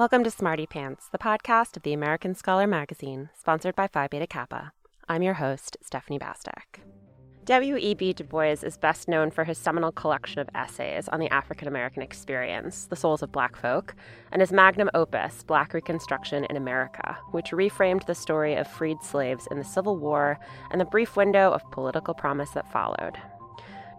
Welcome to Smarty Pants, the podcast of the American Scholar magazine, sponsored by Phi Beta Kappa. I'm your host, Stephanie Bastek. W.E.B. Du Bois is best known for his seminal collection of essays on the African American experience, The Souls of Black Folk, and his magnum opus, Black Reconstruction in America, which reframed the story of freed slaves in the Civil War and the brief window of political promise that followed.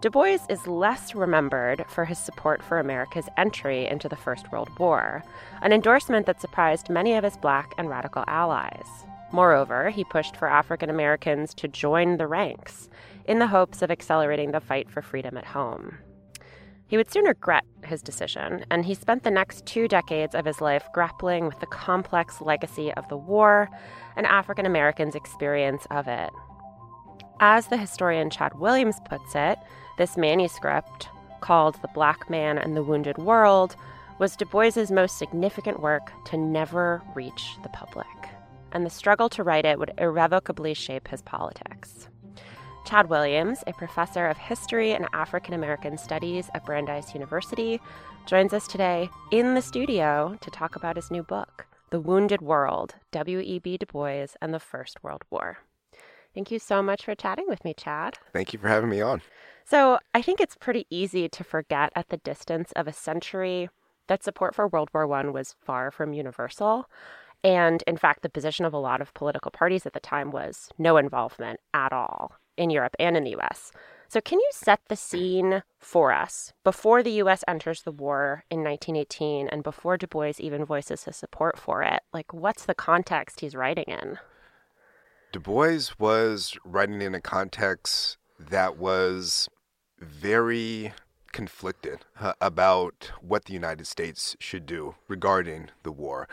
Du Bois is less remembered for his support for America's entry into the First World War, an endorsement that surprised many of his black and radical allies. Moreover, he pushed for African Americans to join the ranks in the hopes of accelerating the fight for freedom at home. He would soon regret his decision, and he spent the next two decades of his life grappling with the complex legacy of the war and African Americans' experience of it. As the historian Chad Williams puts it, this manuscript, called The Black Man and the Wounded World, was Du Bois's most significant work to never reach the public, and the struggle to write it would irrevocably shape his politics. Chad Williams, a professor of history and African American studies at Brandeis University, joins us today in the studio to talk about his new book, The Wounded World W.E.B. Du Bois and the First World War. Thank you so much for chatting with me, Chad. Thank you for having me on. So, I think it's pretty easy to forget at the distance of a century that support for World War I was far from universal. And in fact, the position of a lot of political parties at the time was no involvement at all in Europe and in the US. So, can you set the scene for us before the US enters the war in 1918 and before Du Bois even voices his support for it? Like, what's the context he's writing in? Du Bois was writing in a context that was very conflicted uh, about what the United States should do regarding the war.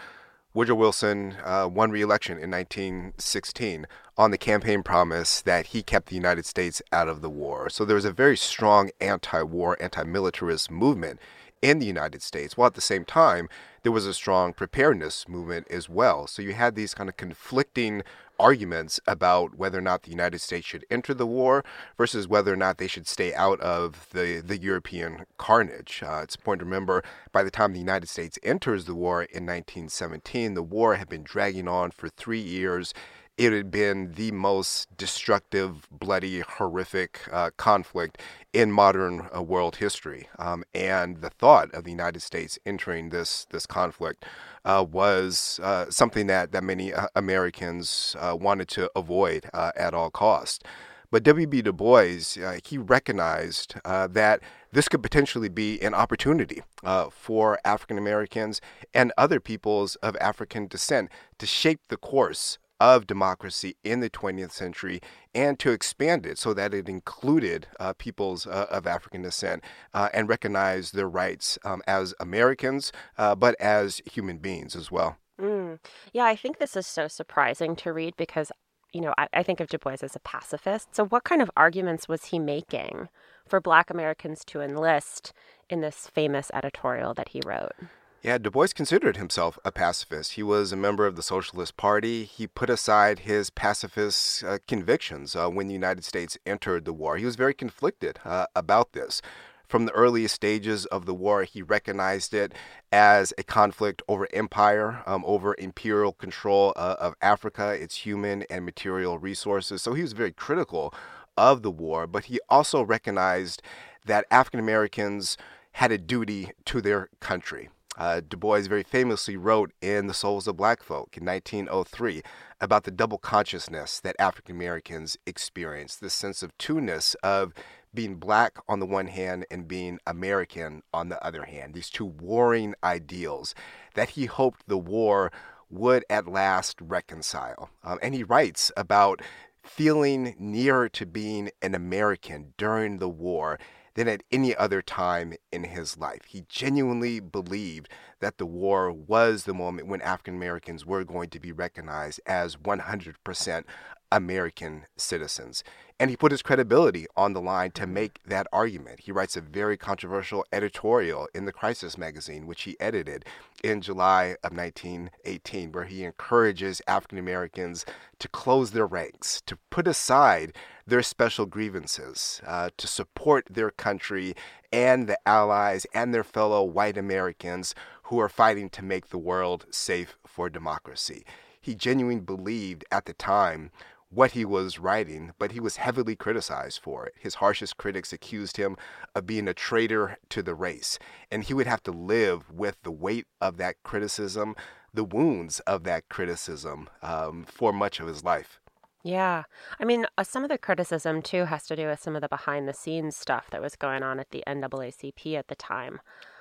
Woodrow Wilson uh, won re-election in 1916 on the campaign promise that he kept the United States out of the war. So there was a very strong anti-war, anti-militarist movement in the United States, while at the same time there was a strong preparedness movement as well. So you had these kind of conflicting arguments about whether or not the United States should enter the war versus whether or not they should stay out of the, the European carnage. Uh, it's important to remember by the time the United States enters the war in 1917, the war had been dragging on for three years it had been the most destructive, bloody, horrific uh, conflict in modern uh, world history. Um, and the thought of the United States entering this this conflict uh, was uh, something that that many uh, Americans uh, wanted to avoid at all costs. But W.B. Du Bois, he recognized that this could potentially be an opportunity for African Americans and other peoples of African descent to shape the course of democracy in the 20th century and to expand it so that it included uh, peoples uh, of African descent uh, and recognized their rights um, as Americans, uh, but as human beings as well. Mm. Yeah, I think this is so surprising to read because, you know, I, I think of Du Bois as a pacifist. So, what kind of arguments was he making for Black Americans to enlist in this famous editorial that he wrote? Yeah, Du Bois considered himself a pacifist. He was a member of the Socialist Party. He put aside his pacifist uh, convictions uh, when the United States entered the war. He was very conflicted uh, about this. From the earliest stages of the war, he recognized it as a conflict over empire, um, over imperial control uh, of Africa, its human and material resources. So he was very critical of the war, but he also recognized that African Americans had a duty to their country. Uh, du Bois very famously wrote in The Souls of Black Folk in 1903 about the double consciousness that African Americans experience, this sense of two-ness of being black on the one hand and being American on the other hand, these two warring ideals that he hoped the war would at last reconcile. Um, and he writes about feeling nearer to being an American during the war than at any other time in his life. He genuinely believed that the war was the moment when African Americans were going to be recognized as 100% American citizens. And he put his credibility on the line to mm-hmm. make that argument. He writes a very controversial editorial in the Crisis magazine, which he edited in July of 1918, where he encourages African Americans to close their ranks, to put aside their special grievances, uh, to support their country and the allies and their fellow white Americans who are fighting to make the world safe for democracy. He genuinely believed at the time what he was writing, but he was heavily criticized for it. His harshest critics accused him of being a traitor to the race, and he would have to live with the weight of that criticism, the wounds of that criticism um, for much of his life. Yeah. I mean, uh, some of the criticism too has to do with some of the behind the scenes stuff that was going on at the NAACP at the time.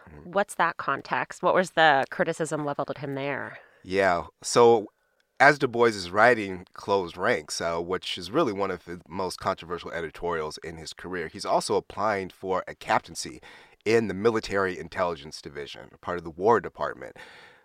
Mm-hmm. What's that context? What was the criticism leveled at him there? Yeah. So as Du Bois is writing Close Ranks, uh, which is really one of the most controversial editorials in his career, he's also applying for a captaincy in the Military Intelligence Division, part of the War Department.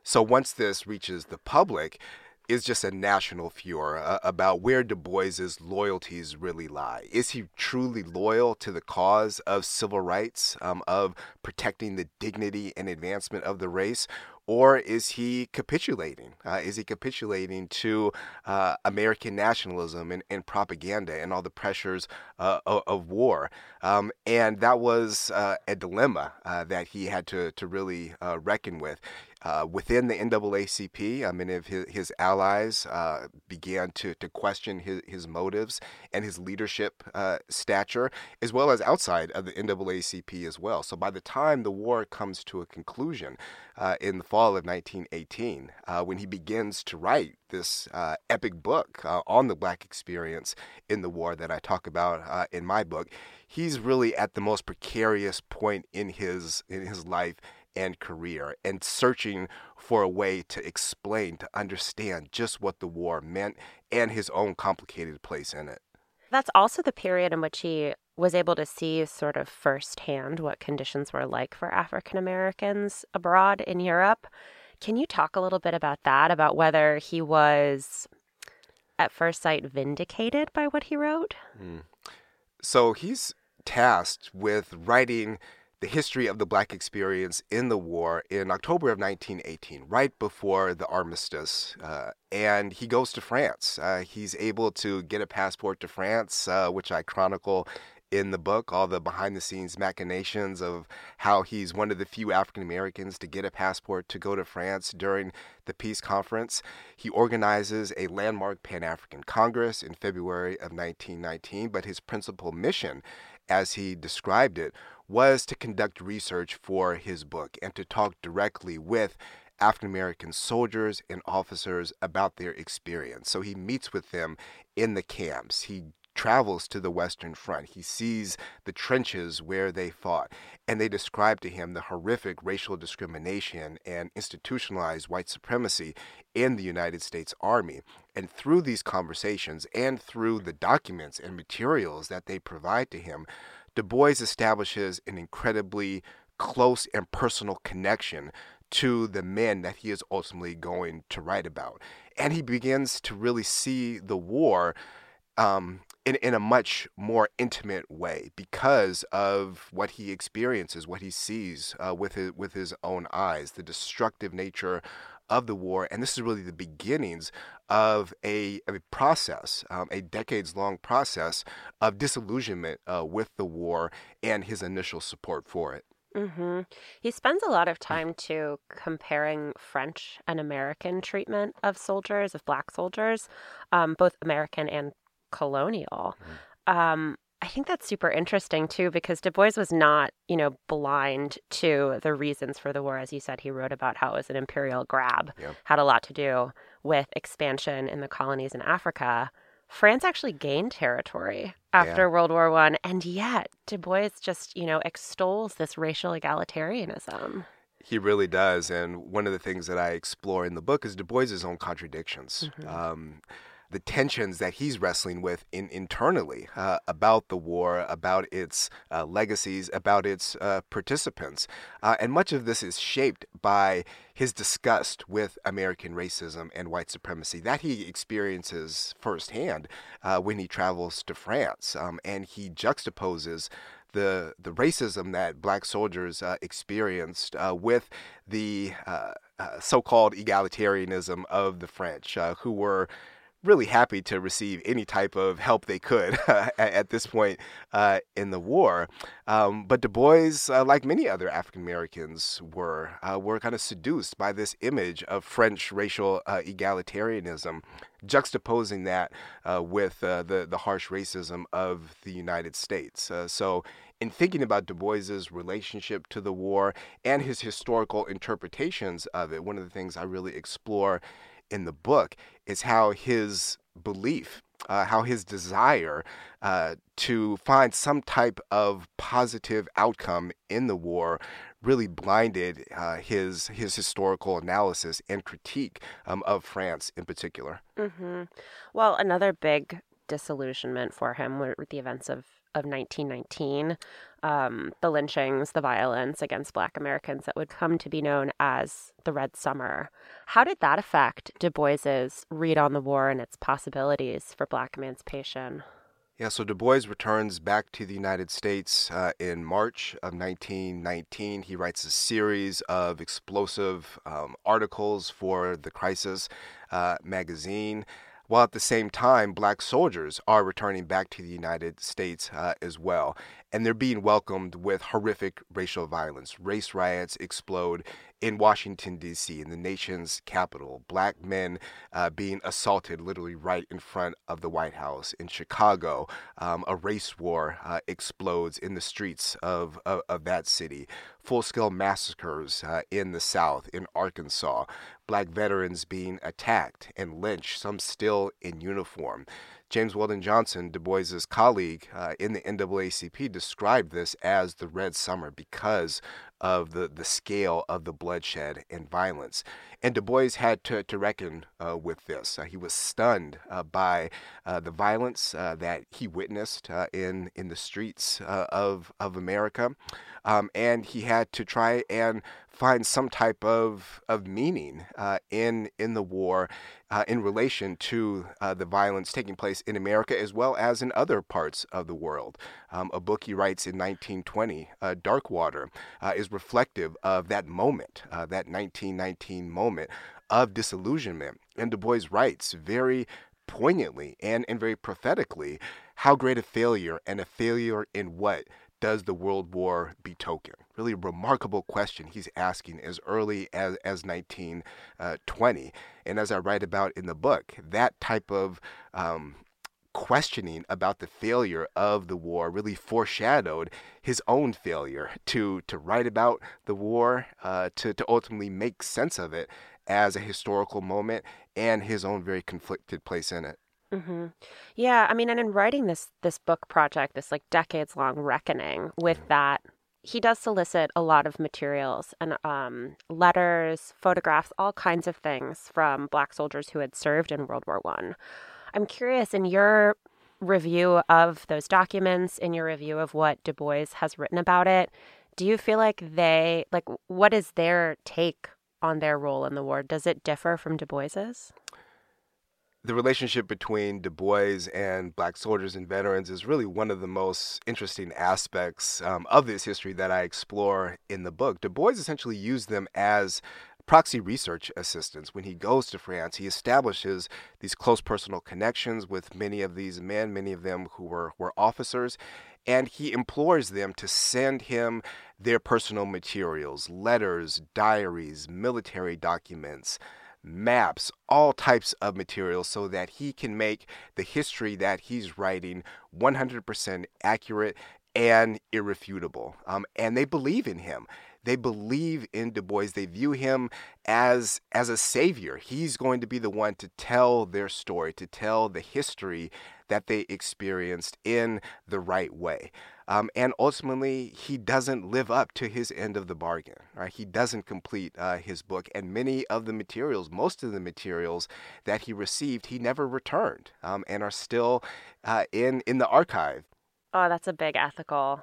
So once this reaches the public, is just a national furor uh, about where Du Bois's loyalties really lie. Is he truly loyal to the cause of civil rights, um, of protecting the dignity and advancement of the race, or is he capitulating? Uh, is he capitulating to uh, American nationalism and, and, propaganda and all the pressures uh, of, of, war? Um, and that was uh, a dilemma that he had to, to really reckon with. Uh, within the NAACP, uh, many of his, his allies uh, began to, to question his, his motives and his leadership uh, stature, as well as outside of the NAACP as well. So by the time the war comes to a conclusion uh, in the fall of 1918, uh, when he begins to write this epic book on the Black experience in the war that I talk about in my book, he's really at the most precarious point in his in his life and career and searching for a way to explain, to understand just what the war meant and his own complicated place in it. That's also the period in which he was able to see sort of firsthand what conditions were like for African Americans abroad in Europe. Can you talk a little bit about that, about whether he was at first sight vindicated by what he wrote? Mm. So he's tasked with writing the history of the black experience in the war in October of 1918, right before the armistice. Uh, and he goes to France. Uh, he's able to get a passport to France, uh, which I chronicle in the book, all the behind the scenes machinations of how he's one of the few African Americans to get a passport to go to France during the peace conference. He organizes a landmark Pan African Congress in February of 1919, but his principal mission, as he described it, was to conduct research for his book and to talk directly with African American soldiers and officers about their experience. So he meets with them in the camps. He travels to the Western Front. He sees the trenches where they fought, and they describe to him the horrific racial discrimination and institutionalized white supremacy in the United States Army. And through these conversations and through the documents and materials that they provide to him, Du Bois establishes an incredibly close and personal connection to the men that he is ultimately going to write about. And he begins to really see the war um, in, in a much more intimate way because of what he experiences, what he sees uh, with, his, with his own eyes, the destructive nature of the war. And this is really the beginnings of a, a process, um, a decades long process of disillusionment uh, with the war and his initial support for it. Mm-hmm. He spends a lot of time too comparing French and American treatment of soldiers, of black soldiers, um, both American and colonial. Mm. Um, I think that's super interesting too, because Du Bois was not, you know, blind to the reasons for the war. As you said, he wrote about how it was an imperial grab, yeah. had a lot to do with expansion in the colonies in Africa. France actually gained territory after yeah. World War One, and yet Du Bois just, you know, extols this racial egalitarianism. He really does, and one of the things that I explore in the book is Du Bois's own contradictions. Mm-hmm. Um, the tensions that he's wrestling with in, internally uh, about the war, about its uh, legacies, about its uh, participants. Uh, and much of this is shaped by his disgust with American racism and white supremacy that he experiences firsthand uh, when he travels to France. Um, and he juxtaposes the the racism that black soldiers uh, experienced with the uh, so-called egalitarianism of the French, who were really happy to receive any type of help they could at, this point uh, in the war. Um, but Du Bois, uh, like many other African Americans, were uh, were kind of seduced by this image of French racial uh, egalitarianism, juxtaposing that uh, with uh, the the harsh racism of the United States. so. In thinking about Du Bois's relationship to the war and his historical interpretations of it, one of the things I really explore in the book is how his belief, uh, how his desire uh, to find some type of positive outcome in the war really blinded uh, his his historical analysis and critique um, of France in particular. Mm-hmm. Well, another big disillusionment for him were the events of of 1919 um, the lynchings, the violence against Black Americans that would come to be known as the Red Summer. How did that affect Du Bois's read on the war and its possibilities for Black emancipation? Yeah, so Du Bois returns back to the United States uh, in March of 1919. He writes a series of explosive um, articles for the Crisis uh, magazine while at the same time, black soldiers are returning back to the United States uh, as well. And they're being welcomed with horrific racial violence. Race riots explode in Washington, D.C., in the nation's capital. Black men uh, being assaulted literally right in front of the White House. In Chicago, um, a race war uh, explodes in the streets of, of, of that city. Full scale massacres uh, in the South, in Arkansas. Black veterans being attacked and lynched, some still in uniform. James Weldon Johnson, Du Bois's colleague uh, in the NAACP, described this as the Red Summer because of the, the scale of the bloodshed and violence. And Du Bois had to, to reckon uh, with this. Uh, he was stunned uh, by uh, the violence uh, that he witnessed in, in the streets of, of America. Um, and he had to try and find some type of of meaning uh, in in the war uh, in relation to uh, the violence taking place in America as well as in other parts of the world. Um, a book he writes in 1920, uh, Darkwater, uh, is reflective of that moment, uh, that 1919 moment of disillusionment. And Du Bois writes very poignantly and, and very prophetically how great a failure and a failure in what does the World War betoken? Really remarkable question he's asking as early as, as 1920. Uh, and as I write about in the book, that type of um, questioning about the failure of the war really foreshadowed his own failure to, to write about the war, uh, to, to ultimately make sense of it as a historical moment and his own very conflicted place in it. Mm-hmm. Yeah, I mean, and in writing this this book project, this like decades long reckoning with that, he does solicit a lot of materials and um, letters, photographs, all kinds of things from Black soldiers who had served in World War One. I'm curious in your review of those documents, in your review of what Du Bois has written about it, do you feel like they like what is their take on their role in the war? Does it differ from Du Bois's? The relationship between Du Bois and black soldiers and veterans is really one of the most interesting aspects um, of this history that I explore in the book. Du Bois essentially used them as proxy research assistants. When he goes to France, he establishes these close personal connections with many of these men, many of them who were, were officers, and he implores them to send him their personal materials, letters, diaries, military documents maps, all types of materials so that he can make the history that he's writing 100% accurate and irrefutable. Um, and they believe in him. They believe in Du Bois. They view him as as a savior. He's going to be the one to tell their story, to tell the history that they experienced in the right way. Um, and ultimately, he doesn't live up to his end of the bargain. Right? He doesn't complete uh, his book, and many of the materials, most of the materials that he received, he never returned, um, and are still uh, in in the archive. Oh, that's a big ethical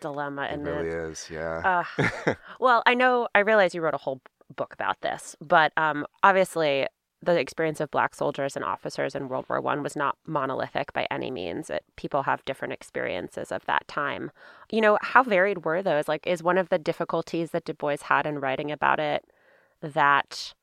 dilemma, it really it? is, yeah. Uh, well, I know, I realize you wrote a whole book about this, but um, obviously the experience of black soldiers and officers in World War One was not monolithic by any means. It, people have different experiences of that time. You know, how varied were those? Like, is one of the difficulties that Du Bois had in writing about it that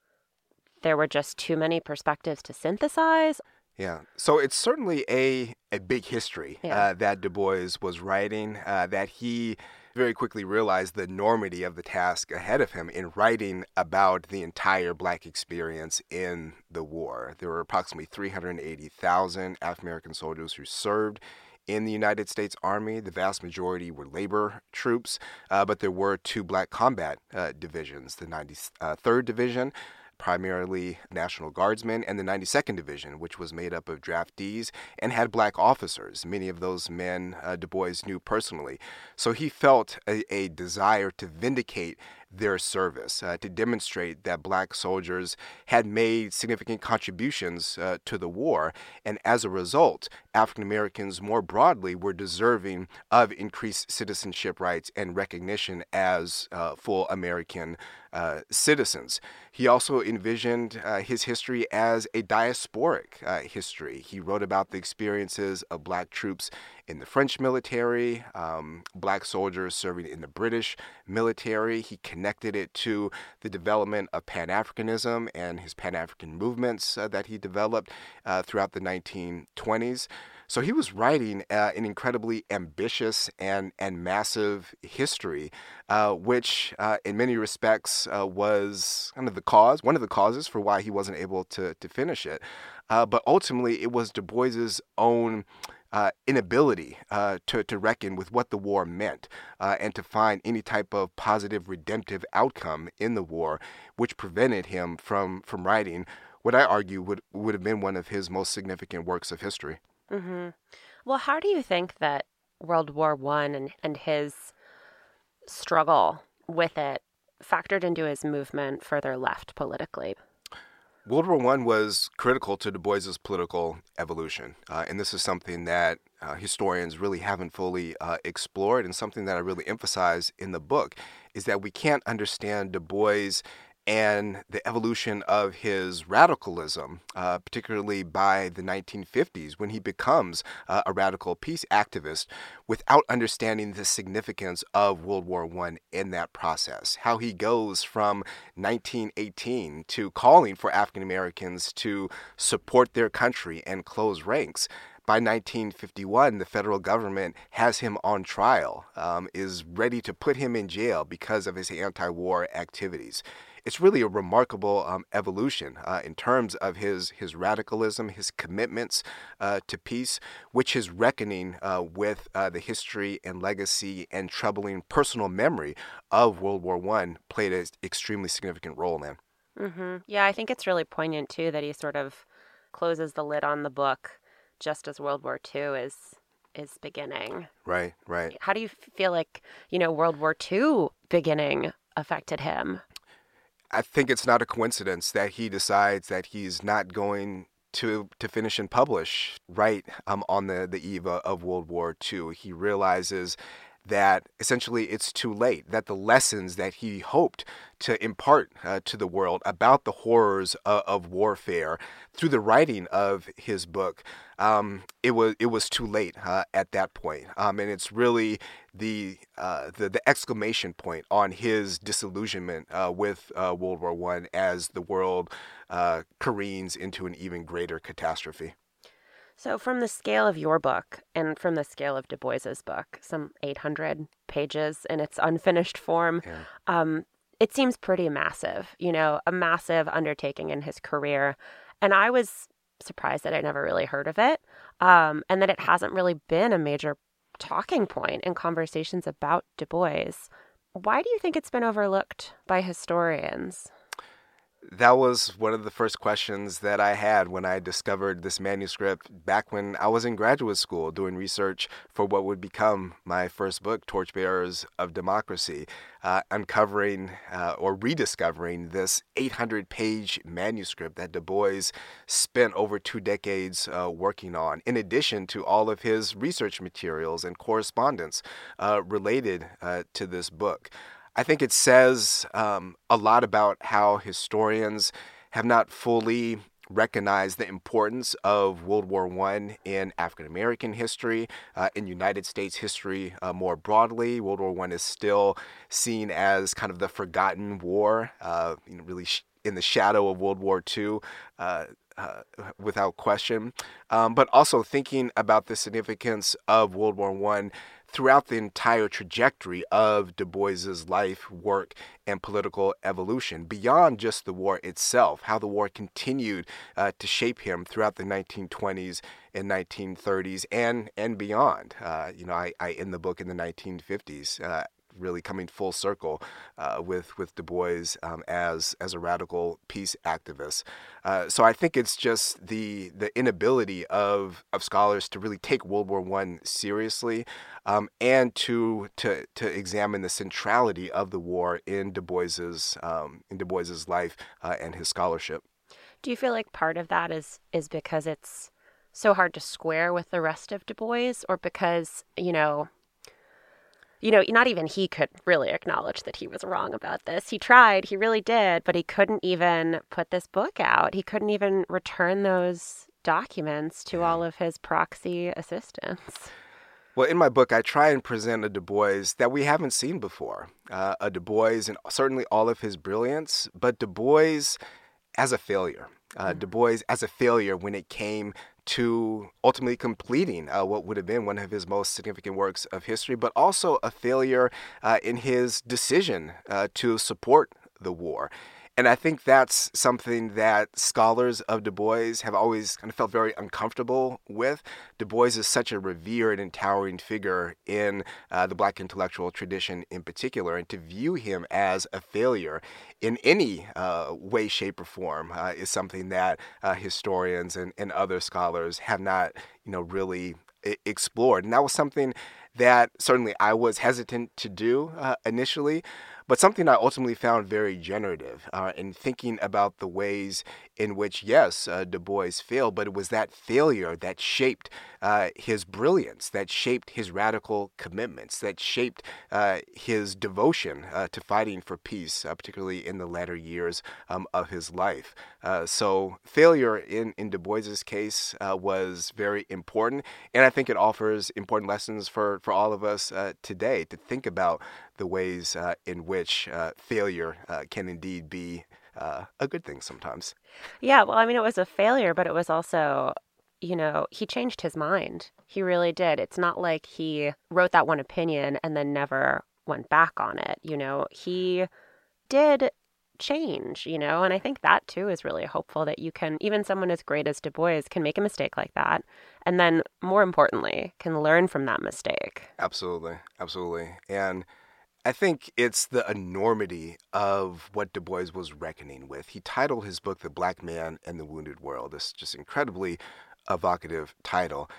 there were just too many perspectives to synthesize? Yeah. So it's certainly a, a big history Yeah. uh, that Du Bois was writing, uh, that he very quickly realized the enormity of the task ahead of him in writing about the entire black experience in the war. There were approximately 380,000 African American soldiers who served in the United States Army. The vast majority were labor troops, uh, but there were two black combat uh, divisions the 93rd Division primarily National Guardsmen, and the 92nd Division, which was made up of draftees and had black officers. Many of those men uh, Du Bois knew personally. So he felt a, a desire to vindicate their service, uh, to demonstrate that black soldiers had made significant contributions uh, to the war. And as a result, African Americans more broadly were deserving of increased citizenship rights and recognition as uh, full American uh, citizens. He also envisioned uh, his history as a diasporic uh, history. He wrote about the experiences of black troops in the French military, um, black soldiers serving in the British military. He connected it to the development of Pan Africanism and his Pan African movements uh, that he developed uh, throughout the 1920s. So he was writing uh, an incredibly ambitious and, and massive history, uh, which uh, in many respects uh, was kind of the cause, one of the causes for why he wasn't able to, to finish it. Uh, but ultimately, it was Du Bois's own. Uh, inability uh, to, to reckon with what the war meant uh, and to find any type of positive redemptive outcome in the war, which prevented him from, from writing what I argue would, would have been one of his most significant works of history. Mm-hmm. Well, how do you think that World War One and, and his struggle with it factored into his movement further left politically? World War One was critical to Du Bois's political evolution, uh, and this is something that uh, historians really haven't fully uh, explored, and something that I really emphasize in the book is that we can't understand Du Bois and the evolution of his radicalism, uh, particularly by the 1950s when he becomes uh, a radical peace activist, without understanding the significance of World War I in that process. How he goes from 1918 to calling for African Americans to support their country and close ranks by 1951, the federal government has him on trial, um, is ready to put him in jail because of his anti war activities it's really a remarkable um, evolution uh, in terms of his his radicalism, his commitments uh, to peace, which his reckoning uh, with uh, the history and legacy and troubling personal memory of World War One played an extremely significant role in. Mm-hmm. Yeah, I think it's really poignant too that he sort of closes the lid on the book just as World War II is is beginning. Right, right. How do you feel like you know World War II beginning affected him? I think it's not a coincidence that he decides that he's not going to to finish and publish right um, on the the eve of World War II. He realizes that essentially it's too late, that the lessons that he hoped to impart uh, to the world about the horrors of, of, warfare through the writing of his book, um, it was it was too late uh, at that point. Um, and it's really the, uh, the the exclamation point on his disillusionment uh, with uh, World War One as the world uh, careens into an even greater catastrophe. So, from the scale of your book and from the scale of Du Bois's book, some 800 pages in its unfinished form, yeah. um, it seems pretty massive, you know, a massive undertaking in his career. And I was surprised that I never really heard of it um, and that it hasn't really been a major talking point in conversations about Du Bois. Why do you think it's been overlooked by historians? That was one of the first questions that I had when I discovered this manuscript back when I was in graduate school doing research for what would become my first book, Torchbearers of Democracy, uh, uncovering uh, or rediscovering this 800 page manuscript that Du Bois spent over two decades uh, working on, in addition to all of his research materials and correspondence uh, related uh, to this book. I think it says um, a lot about how historians have not fully recognized the importance of World War I in African American history, uh, in United States history uh, more broadly. World War I is still seen as kind of the forgotten war, uh, you know, really sh- in the shadow of World War II. Uh, uh, without question, um, but also thinking about the significance of World War One throughout the entire trajectory of Du Bois's life, work, and political evolution, beyond just the war itself, how the war continued uh, to shape him throughout the 1920s and 1930s and and beyond. Uh, you know, I, I end the book in the 1950s. Uh, really coming full circle uh, with with Du Bois um, as as a radical peace activist. Uh, so I think it's just the the inability of of scholars to really take World War One seriously um, and to to to examine the centrality of the war in Du Bois's um, in Du Bois's life uh, and his scholarship. Do you feel like part of that is is because it's so hard to square with the rest of Du Bois, or because you know you know, not even he could really acknowledge that he was wrong about this. He tried, he really did, but he couldn't even put this book out. He couldn't even return those documents to all of his proxy assistants. Well, in my book, I try and present a Du Bois that we haven't seen before. Uh, a Du Bois and certainly all of his brilliance, but Du Bois as a failure. Uh, mm-hmm. Du Bois as a failure when it came to ultimately completing uh, what would have been one of his most significant works of history, but also a failure uh, in his decision uh, to support the war. And I think that's something that scholars of Du Bois have always kind of felt very uncomfortable with. Du Bois is such a revered and towering figure in uh, the black intellectual tradition in particular, and to view him as a failure in any uh, way, shape, or form uh, is something that uh, historians and, and other scholars have not, you know, really explored. And that was something that certainly I was hesitant to do uh, initially, but something I ultimately found very generative uh, in thinking about the ways in which, yes, uh, Du Bois failed, but it was that failure that shaped uh, his brilliance, that shaped his radical commitments, that shaped uh, his devotion uh, to fighting for peace, uh, particularly in the latter years um, of his life. so, failure in, in Du Bois's case was very important, and I think it offers important lessons for, for all of us today to think about the ways in which failure can indeed be uh, a good thing sometimes. Yeah, well, I mean, it was a failure, but it was also, you know, he changed his mind. He really did. It's not like he wrote that one opinion and then never went back on it. You know, he did change, you know, and I think that too is really hopeful that you can, even someone as great as Du Bois can make a mistake like that. And then more importantly, can learn from that mistake. Absolutely. Absolutely. And I think it's the enormity of what Du Bois was reckoning with. He titled his book The Black Man and the Wounded World, this just incredibly evocative title.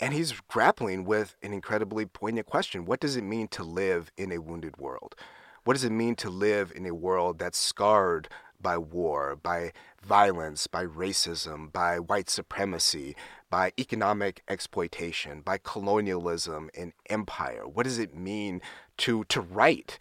And he's grappling with an incredibly poignant question What does it mean to live in a wounded world? What does it mean to live in a world that's scarred by war, by violence, by racism, by white supremacy, by economic exploitation, by colonialism and empire? What does it mean to to write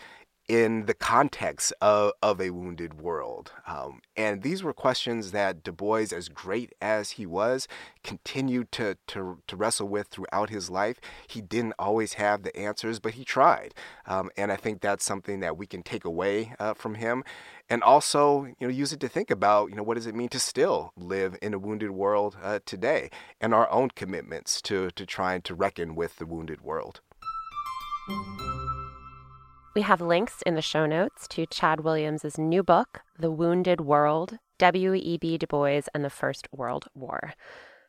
in the context of, of a wounded world. Um, and these were questions that Du Bois, as great as he was, continued to, to, to wrestle with throughout his life. He didn't always have the answers, but he tried. Um, and I think that's something that we can take away uh, from him. And also, you know, use it to think about, you know, what does it mean to still live in a wounded world uh, today, and our own commitments to to trying to reckon with the wounded world. We have links in the show notes to Chad Williams' new book, The Wounded World W.E.B. Du Bois and the First World War.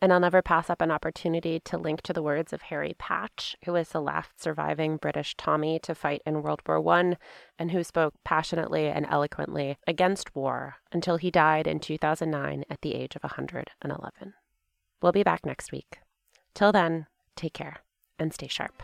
And I'll never pass up an opportunity to link to the words of Harry Patch, who was the last surviving British Tommy to fight in World War I and who spoke passionately and eloquently against war until he died in 2009 at the age of 111. We'll be back next week. Till then, take care and stay sharp.